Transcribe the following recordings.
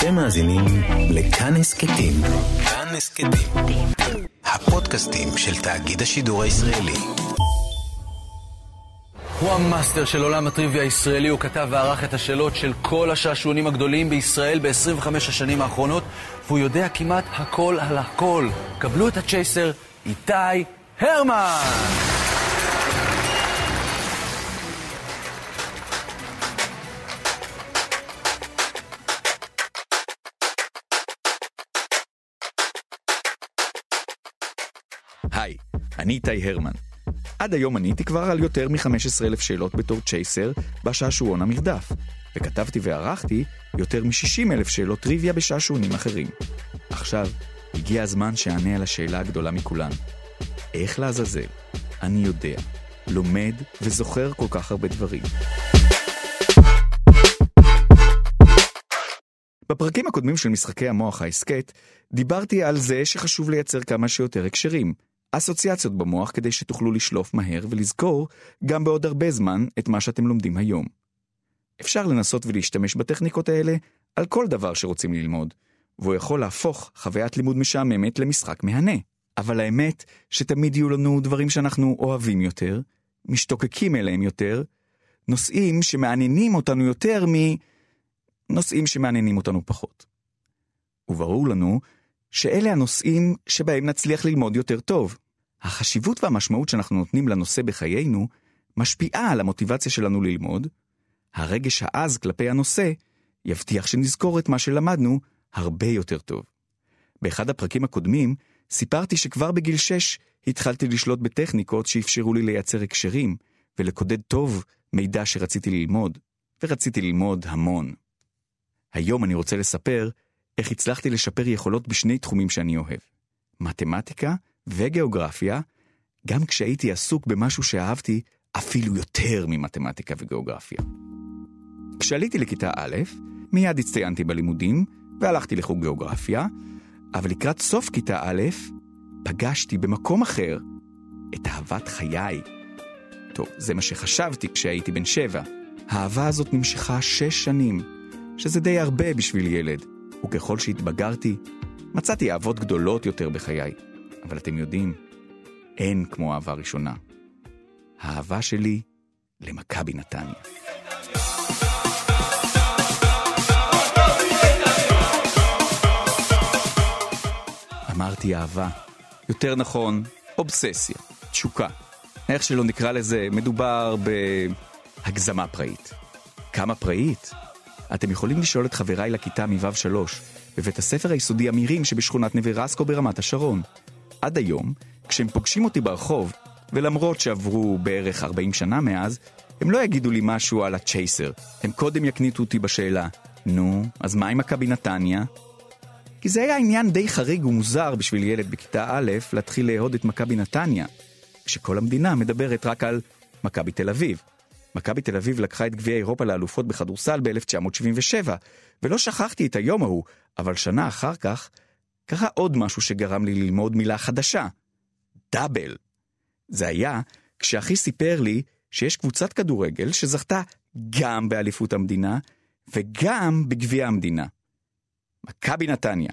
אתם מאזינים לכאן הסכתים. כאן הסכתים. הפודקאסטים של תאגיד השידור הישראלי. הוא המאסטר של עולם הטריוויה הישראלי, הוא כתב וערך את השאלות של כל השעשועונים הגדולים בישראל ב-25 השנים האחרונות, והוא יודע כמעט הכל על הכל. קבלו את הצ'ייסר, איתי הרמן! אני איתי הרמן. עד היום עניתי כבר על יותר מ-15,000 שאלות בתור צ'ייסר בשעשועון המרדף, וכתבתי וערכתי יותר מ-60,000 שאלות טריוויה בשעשועונים אחרים. עכשיו, הגיע הזמן שאענה על השאלה הגדולה מכולן. איך לעזאזל? אני יודע, לומד וזוכר כל כך הרבה דברים. בפרקים הקודמים של משחקי המוח ההסכת, דיברתי על זה שחשוב לייצר כמה שיותר הקשרים, אסוציאציות במוח כדי שתוכלו לשלוף מהר ולזכור גם בעוד הרבה זמן את מה שאתם לומדים היום. אפשר לנסות ולהשתמש בטכניקות האלה על כל דבר שרוצים ללמוד, והוא יכול להפוך חוויית לימוד משעממת למשחק מהנה. אבל האמת שתמיד יהיו לנו דברים שאנחנו אוהבים יותר, משתוקקים אליהם יותר, נושאים שמעניינים אותנו יותר מנושאים שמעניינים אותנו פחות. וברור לנו שאלה הנושאים שבהם נצליח ללמוד יותר טוב. החשיבות והמשמעות שאנחנו נותנים לנושא בחיינו משפיעה על המוטיבציה שלנו ללמוד. הרגש העז כלפי הנושא יבטיח שנזכור את מה שלמדנו הרבה יותר טוב. באחד הפרקים הקודמים סיפרתי שכבר בגיל 6 התחלתי לשלוט בטכניקות שאפשרו לי לייצר הקשרים ולקודד טוב מידע שרציתי ללמוד, ורציתי ללמוד המון. היום אני רוצה לספר איך הצלחתי לשפר יכולות בשני תחומים שאני אוהב. מתמטיקה וגיאוגרפיה, גם כשהייתי עסוק במשהו שאהבתי אפילו יותר ממתמטיקה וגיאוגרפיה. כשעליתי לכיתה א', מיד הצטיינתי בלימודים והלכתי לחוג גיאוגרפיה, אבל לקראת סוף כיתה א', פגשתי במקום אחר את אהבת חיי. טוב, זה מה שחשבתי כשהייתי בן שבע. האהבה הזאת נמשכה שש שנים, שזה די הרבה בשביל ילד. וככל שהתבגרתי, מצאתי אהבות גדולות יותר בחיי. אבל אתם יודעים, אין כמו אהבה ראשונה. האהבה שלי למכבי נתניה. אמרתי אהבה. יותר נכון, אובססיה, תשוקה. איך שלא נקרא לזה, מדובר בהגזמה פראית. כמה פראית? אתם יכולים לשאול את חבריי לכיתה מו' 3 בבית הספר היסודי אמירים שבשכונת נווה רסקו ברמת השרון. עד היום, כשהם פוגשים אותי ברחוב, ולמרות שעברו בערך 40 שנה מאז, הם לא יגידו לי משהו על הצ'ייסר. הם קודם יקניטו אותי בשאלה, נו, אז מה עם מכבי נתניה? כי זה היה עניין די חריג ומוזר בשביל ילד בכיתה א' להתחיל לאהוד את מכבי נתניה, כשכל המדינה מדברת רק על מכבי תל אביב. מכבי תל אביב לקחה את גביע אירופה לאלופות בכדורסל ב-1977, ולא שכחתי את היום ההוא, אבל שנה אחר כך קרה עוד משהו שגרם לי ללמוד מילה חדשה, דאבל. זה היה כשאחי סיפר לי שיש קבוצת כדורגל שזכתה גם באליפות המדינה וגם בגביע המדינה. מכבי נתניה.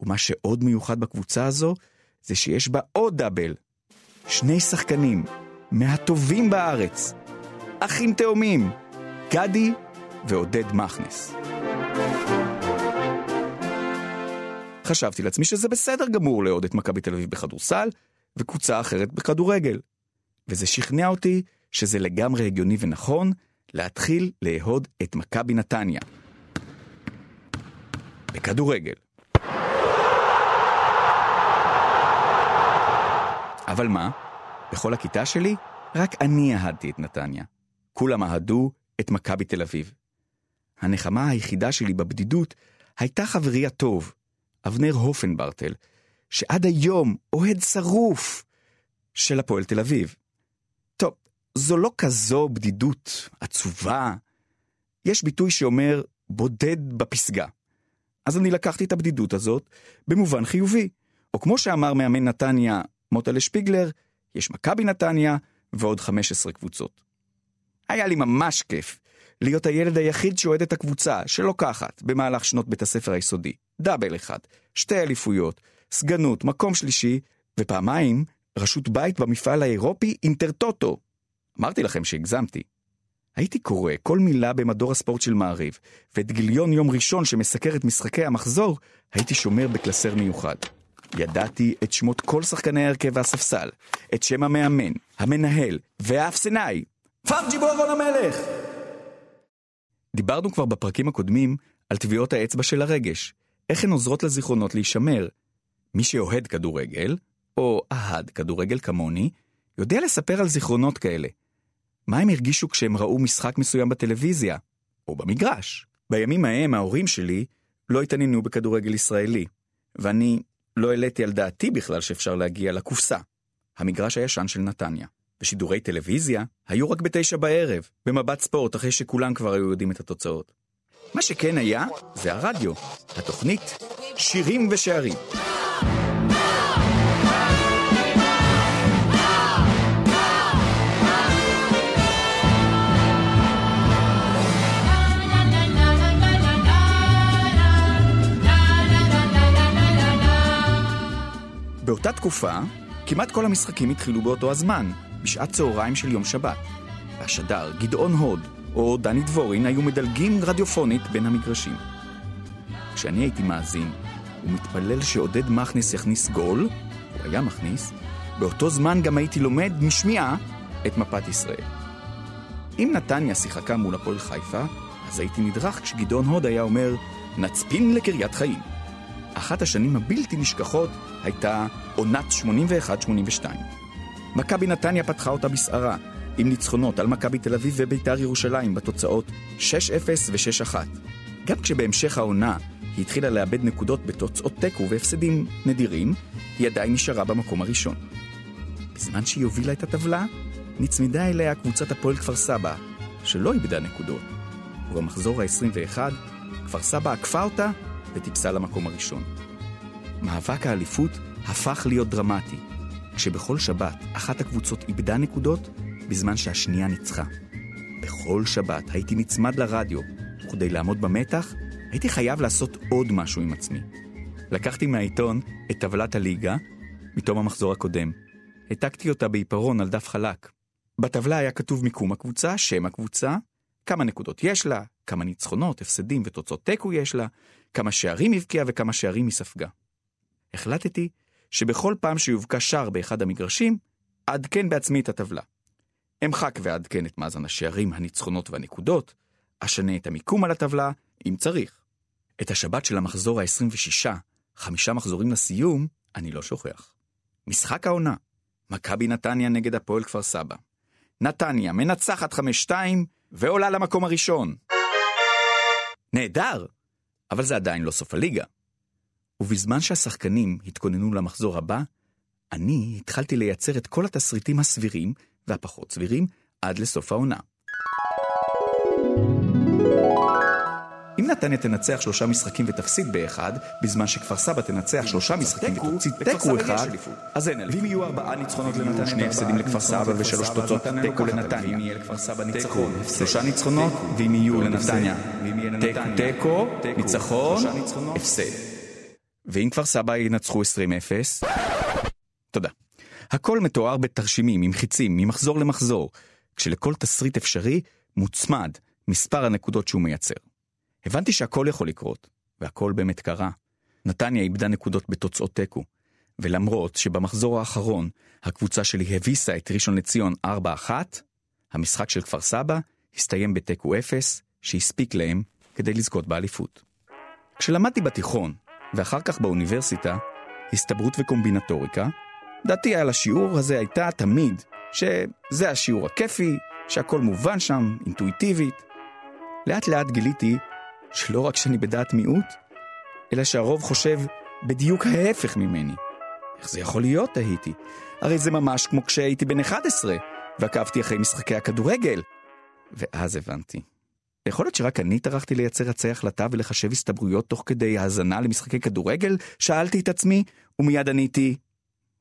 ומה שעוד מיוחד בקבוצה הזו, זה שיש בה עוד דאבל. שני שחקנים, מהטובים בארץ, אחים תאומים, גדי ועודד מכנס. חשבתי לעצמי שזה בסדר גמור לאהוד את מכבי תל אביב בכדורסל, וקבוצה אחרת בכדורגל. וזה שכנע אותי שזה לגמרי הגיוני ונכון להתחיל לאהוד את מכבי נתניה. בכדורגל. אבל מה? בכל הכיתה שלי, רק אני אהדתי את נתניה. כולם אהדו את מכבי תל אביב. הנחמה היחידה שלי בבדידות הייתה חברי הטוב, אבנר הופנברטל, שעד היום אוהד שרוף של הפועל תל אביב. טוב, זו לא כזו בדידות עצובה. יש ביטוי שאומר בודד בפסגה. אז אני לקחתי את הבדידות הזאת במובן חיובי. או כמו שאמר מאמן נתניה מוטלה שפיגלר, יש מכבי נתניה ועוד 15 קבוצות. היה לי ממש כיף להיות הילד היחיד שאוהד את הקבוצה, שלוקחת, במהלך שנות בית הספר היסודי. דאבל אחד, שתי אליפויות, סגנות, מקום שלישי, ופעמיים ראשות בית במפעל האירופי אינטרטוטו. אמרתי לכם שהגזמתי. הייתי קורא כל מילה במדור הספורט של מעריב, ואת גיליון יום ראשון שמסקר את משחקי המחזור, הייתי שומר בקלסר מיוחד. ידעתי את שמות כל שחקני ההרכב והספסל, את שם המאמן, המנהל והאפסנאי. פרג'י בורון המלך! דיברנו כבר בפרקים הקודמים על טביעות האצבע של הרגש, איך הן עוזרות לזיכרונות להישמר. מי שאוהד כדורגל, או אהד כדורגל כמוני, יודע לספר על זיכרונות כאלה. מה הם הרגישו כשהם ראו משחק מסוים בטלוויזיה, או במגרש. בימים ההם ההורים שלי לא התעניינו בכדורגל ישראלי, ואני לא העליתי על דעתי בכלל שאפשר להגיע לקופסה, המגרש הישן של נתניה. ושידורי טלוויזיה היו רק בתשע בערב, במבט ספורט, אחרי שכולם כבר היו יודעים את התוצאות. מה שכן היה, זה הרדיו, התוכנית שירים ושערים. באותה תקופה, כמעט כל המשחקים התחילו באותו הזמן, בשעת צהריים של יום שבת. והשדר, גדעון הוד או דני דבורין היו מדלגים רדיופונית בין המגרשים. כשאני הייתי מאזין ומתפלל שעודד מכניס יכניס גול, הוא היה מכניס, באותו זמן גם הייתי לומד משמיעה את מפת ישראל. אם נתניה שיחקה מול הפועל חיפה, אז הייתי נדרך כשגדעון הוד היה אומר, נצפין לקריית חיים. אחת השנים הבלתי נשכחות הייתה עונת 81-82. מכבי נתניה פתחה אותה בסערה, עם ניצחונות על מכבי תל אביב וביתר ירושלים בתוצאות 6-0 ו-6-1. גם כשבהמשך העונה היא התחילה לאבד נקודות בתוצאות תיקו והפסדים נדירים, היא עדיין נשארה במקום הראשון. בזמן שהיא הובילה את הטבלה, נצמדה אליה קבוצת הפועל כפר סבא, שלא איבדה נקודות. ובמחזור ה-21, כפר סבא עקפה אותה וטיפסה למקום הראשון. מאבק האליפות הפך להיות דרמטי, כשבכל שבת אחת הקבוצות איבדה נקודות בזמן שהשנייה ניצחה. בכל שבת הייתי נצמד לרדיו, וכדי לעמוד במתח, הייתי חייב לעשות עוד משהו עם עצמי. לקחתי מהעיתון את טבלת הליגה מתום המחזור הקודם. העתקתי אותה בעיפרון על דף חלק. בטבלה היה כתוב מיקום הקבוצה, שם הקבוצה, כמה נקודות יש לה, כמה ניצחונות, הפסדים ותוצאות תיקו יש לה, כמה שערים הבקיעה וכמה שערים היא ספגה. החלטתי שבכל פעם שיובקע שער באחד המגרשים, אעדכן בעצמי את הטבלה. אמחק ואעדכן את מאזן השערים, הניצחונות והנקודות, אשנה את המיקום על הטבלה, אם צריך. את השבת של המחזור ה-26, חמישה מחזורים לסיום, אני לא שוכח. משחק העונה, מכבי נתניה נגד הפועל כפר סבא. נתניה מנצחת 5-2 ועולה למקום הראשון. נהדר! אבל זה עדיין לא סוף הליגה. ובזמן שהשחקנים התכוננו למחזור הבא, אני התחלתי לייצר את כל התסריטים הסבירים והפחות סבירים עד לסוף העונה. אם נתניה תנצח שלושה משחקים ותפסיד באחד, בזמן שכפר סבא תנצח שלושה משחקים ותוציא תיקו אחד, אז אין אליפות. ואם יהיו ארבעה ניצחונות לנתניה, שני הפסדים לכפר סבא ושלוש תוצאות תיקו לנתניה. ואם יהיה לכפר סבא ניצחון, שלושה ניצחונות, ואם יהיו לנתניה תיקו, ניצחון, הפסד. ואם כפר סבא ינצחו 20-0, תודה. הכל מתואר בתרשימים, עם חיצים, ממחזור למחזור, כשלכל תסריט אפשרי מוצמד מספר הנקודות שהוא מייצר. הבנתי שהכל יכול לקרות, והכל באמת קרה. נתניה איבדה נקודות בתוצאות תיקו, ולמרות שבמחזור האחרון הקבוצה שלי הביסה את ראשון לציון 4-1, המשחק של כפר סבא הסתיים בתיקו 0, שהספיק להם כדי לזכות באליפות. כשלמדתי בתיכון, ואחר כך באוניברסיטה, הסתברות וקומבינטוריקה, דעתי על השיעור הזה הייתה תמיד שזה השיעור הכיפי, שהכל מובן שם, אינטואיטיבית. לאט לאט גיליתי שלא רק שאני בדעת מיעוט, אלא שהרוב חושב בדיוק ההפך ממני. איך זה יכול להיות, תהיתי? הרי זה ממש כמו כשהייתי בן 11, ועקבתי אחרי משחקי הכדורגל. ואז הבנתי. יכול להיות שרק אני טרחתי לייצר עצי החלטה ולחשב הסתברויות תוך כדי האזנה למשחקי כדורגל? שאלתי את עצמי, ומיד עניתי,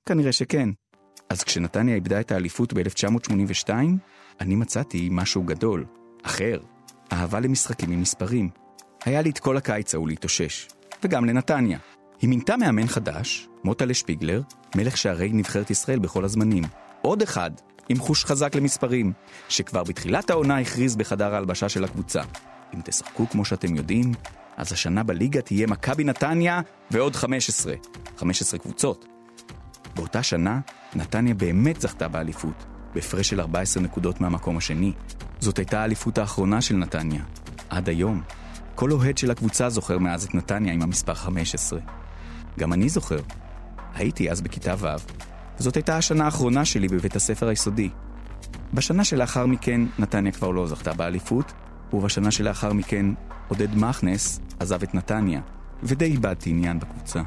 כנראה שכן. אז כשנתניה איבדה את האליפות ב-1982, אני מצאתי משהו גדול, אחר, אהבה למשחקים עם מספרים. היה לי את כל הקיץ ההוא להתאושש, וגם לנתניה. היא מינתה מאמן חדש, מוטלה שפיגלר, מלך שערי נבחרת ישראל בכל הזמנים. עוד אחד, עם חוש חזק למספרים, שכבר בתחילת העונה הכריז בחדר ההלבשה של הקבוצה. אם תשחקו כמו שאתם יודעים, אז השנה בליגה תהיה מכבי נתניה ועוד 15. 15 קבוצות. באותה שנה, נתניה באמת זכתה באליפות, בהפרש של 14 נקודות מהמקום השני. זאת הייתה האליפות האחרונה של נתניה. עד היום. כל אוהד של הקבוצה זוכר מאז את נתניה עם המספר 15. גם אני זוכר. הייתי אז בכיתה ו', וזאת הייתה השנה האחרונה שלי בבית הספר היסודי. בשנה שלאחר מכן נתניה כבר לא זכתה באליפות, ובשנה שלאחר מכן עודד מכנס עזב את נתניה, ודי איבדתי עניין בקבוצה.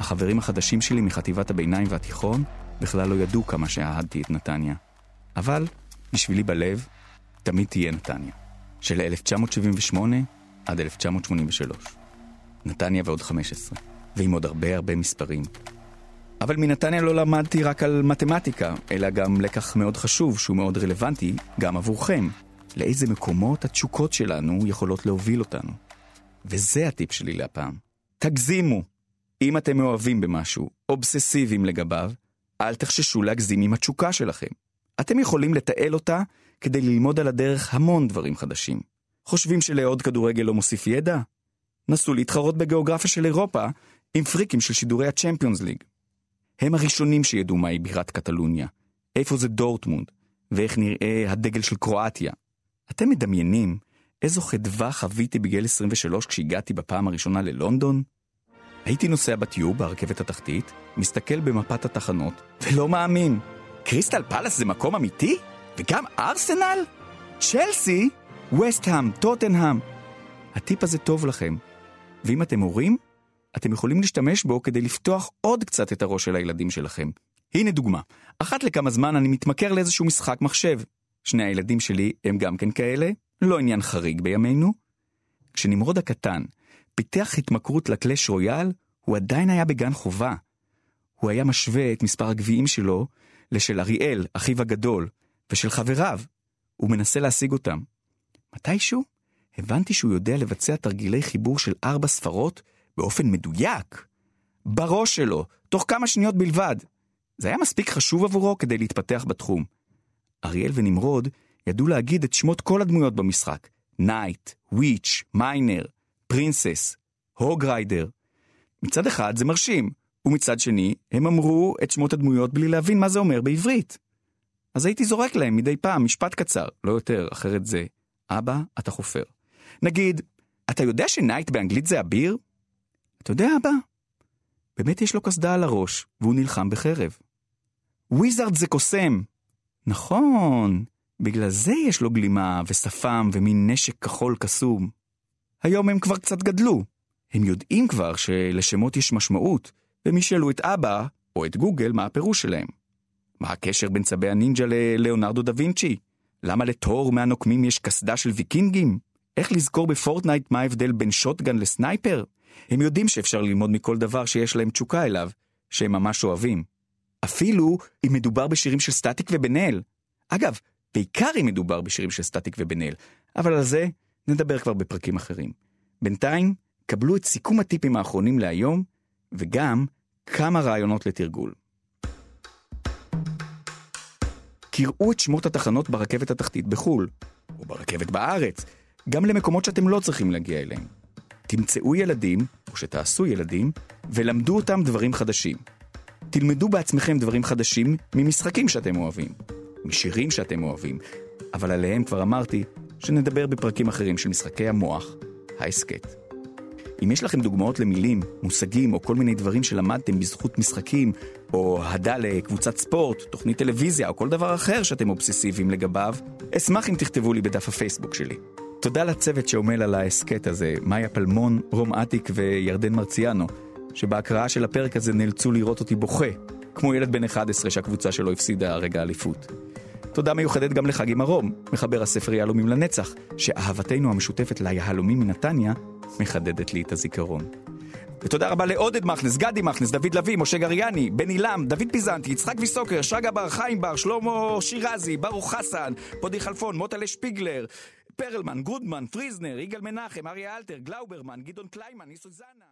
החברים החדשים שלי מחטיבת הביניים והתיכון בכלל לא ידעו כמה שאהדתי את נתניה. אבל, בשבילי בלב, תמיד תהיה נתניה. של 1978 עד 1983. נתניה ועוד 15, ועם עוד הרבה הרבה מספרים. אבל מנתניה לא למדתי רק על מתמטיקה, אלא גם לקח מאוד חשוב שהוא מאוד רלוונטי גם עבורכם. לאיזה מקומות התשוקות שלנו יכולות להוביל אותנו. וזה הטיפ שלי להפעם. תגזימו. אם אתם מאוהבים במשהו, אובססיביים לגביו, אל תחששו להגזים עם התשוקה שלכם. אתם יכולים לתעל אותה כדי ללמוד על הדרך המון דברים חדשים. חושבים שלעוד כדורגל לא מוסיף ידע? נסו להתחרות בגיאוגרפיה של אירופה עם פריקים של שידורי הצ'מפיונס ליג. הם הראשונים שידעו מהי בירת קטלוניה, איפה זה דורטמונד, ואיך נראה הדגל של קרואטיה. אתם מדמיינים איזו חדווה חוויתי בגיל 23 כשהגעתי בפעם הראשונה ללונדון? הייתי נוסע בטיוב ברכבת התחתית, מסתכל במפת התחנות, ולא מאמין. קריסטל פלאס זה מקום אמיתי? וגם ארסנל? צ'לסי? וסטהאם, טוטנהאם. הטיפ הזה טוב לכם, ואם אתם הורים, אתם יכולים להשתמש בו כדי לפתוח עוד קצת את הראש של הילדים שלכם. הנה דוגמה, אחת לכמה זמן אני מתמכר לאיזשהו משחק מחשב. שני הילדים שלי הם גם כן כאלה, לא עניין חריג בימינו. כשנמרוד הקטן פיתח התמכרות לקלאש רויאל, הוא עדיין היה בגן חובה. הוא היה משווה את מספר הגביעים שלו לשל אריאל, אחיו הגדול, ושל חבריו. הוא מנסה להשיג אותם. מתישהו הבנתי שהוא יודע לבצע תרגילי חיבור של ארבע ספרות באופן מדויק. בראש שלו, תוך כמה שניות בלבד. זה היה מספיק חשוב עבורו כדי להתפתח בתחום. אריאל ונמרוד ידעו להגיד את שמות כל הדמויות במשחק. Knight, Witch, Miner, Princess, Hog Rider. מצד אחד זה מרשים, ומצד שני, הם אמרו את שמות הדמויות בלי להבין מה זה אומר בעברית. אז הייתי זורק להם מדי פעם משפט קצר, לא יותר, אחרת זה, אבא, אתה חופר. נגיד, אתה יודע שנייט באנגלית זה אביר? אתה יודע, אבא? באמת יש לו קסדה על הראש, והוא נלחם בחרב. וויזארד זה קוסם. נכון, בגלל זה יש לו גלימה ושפם ומין נשק כחול קסום. היום הם כבר קצת גדלו. הם יודעים כבר שלשמות יש משמעות, והם ישאלו את אבא, או את גוגל, מה הפירוש שלהם. מה הקשר בין צבי הנינג'ה ללאונרדו דה וינצ'י? למה לתור מהנוקמים יש קסדה של ויקינגים? איך לזכור בפורטנייט מה ההבדל בין shotgun ל sniper? הם יודעים שאפשר ללמוד מכל דבר שיש להם תשוקה אליו, שהם ממש אוהבים. אפילו אם מדובר בשירים של סטטיק ובן אל. אגב, בעיקר אם מדובר בשירים של סטטיק ובן אל, אבל על זה נדבר כבר בפרקים אחרים. בינתיים, קבלו את סיכום הטיפים האחרונים להיום, וגם כמה רעיונות לתרגול. קראו את שמות התחנות ברכבת התחתית בחו"ל, או ברכבת בארץ, גם למקומות שאתם לא צריכים להגיע אליהם. תמצאו ילדים, או שתעשו ילדים, ולמדו אותם דברים חדשים. תלמדו בעצמכם דברים חדשים ממשחקים שאתם אוהבים, משירים שאתם אוהבים, אבל עליהם כבר אמרתי שנדבר בפרקים אחרים של משחקי המוח, ההסכת. אם יש לכם דוגמאות למילים, מושגים או כל מיני דברים שלמדתם בזכות משחקים, או אהדה לקבוצת ספורט, תוכנית טלוויזיה או כל דבר אחר שאתם אובססיביים לגביו, אשמח אם תכתבו לי בדף הפייסבוק שלי. תודה לצוות שעומל על ההסכת הזה, מאיה פלמון, רום אטיק וירדן מרציאנו, שבהקראה של הפרק הזה נאלצו לראות אותי בוכה, כמו ילד בן 11 שהקבוצה שלו הפסידה רגע אליפות. תודה מיוחדת גם לחגי מרום, מחבר הספר יהלומים לנצח, שאהבתנו המשותפת ליהלומים מנתניה מחדדת לי את הזיכרון. ותודה רבה לעודד מכנס, גדי מכנס, דוד לביא, משה גריאני, בני לם, דוד פיזנטי, יצחק ויסוקר, שרגא בר, חיים בר, שלמה שירזי, ברוך חסן, פודי חלפון, מוטלה שפיגלר, פרלמן, גודמן, פריזנר, יגאל מנחם, אריה אלתר, גלאוברמן, גדעון קליימן, ניסו זנה.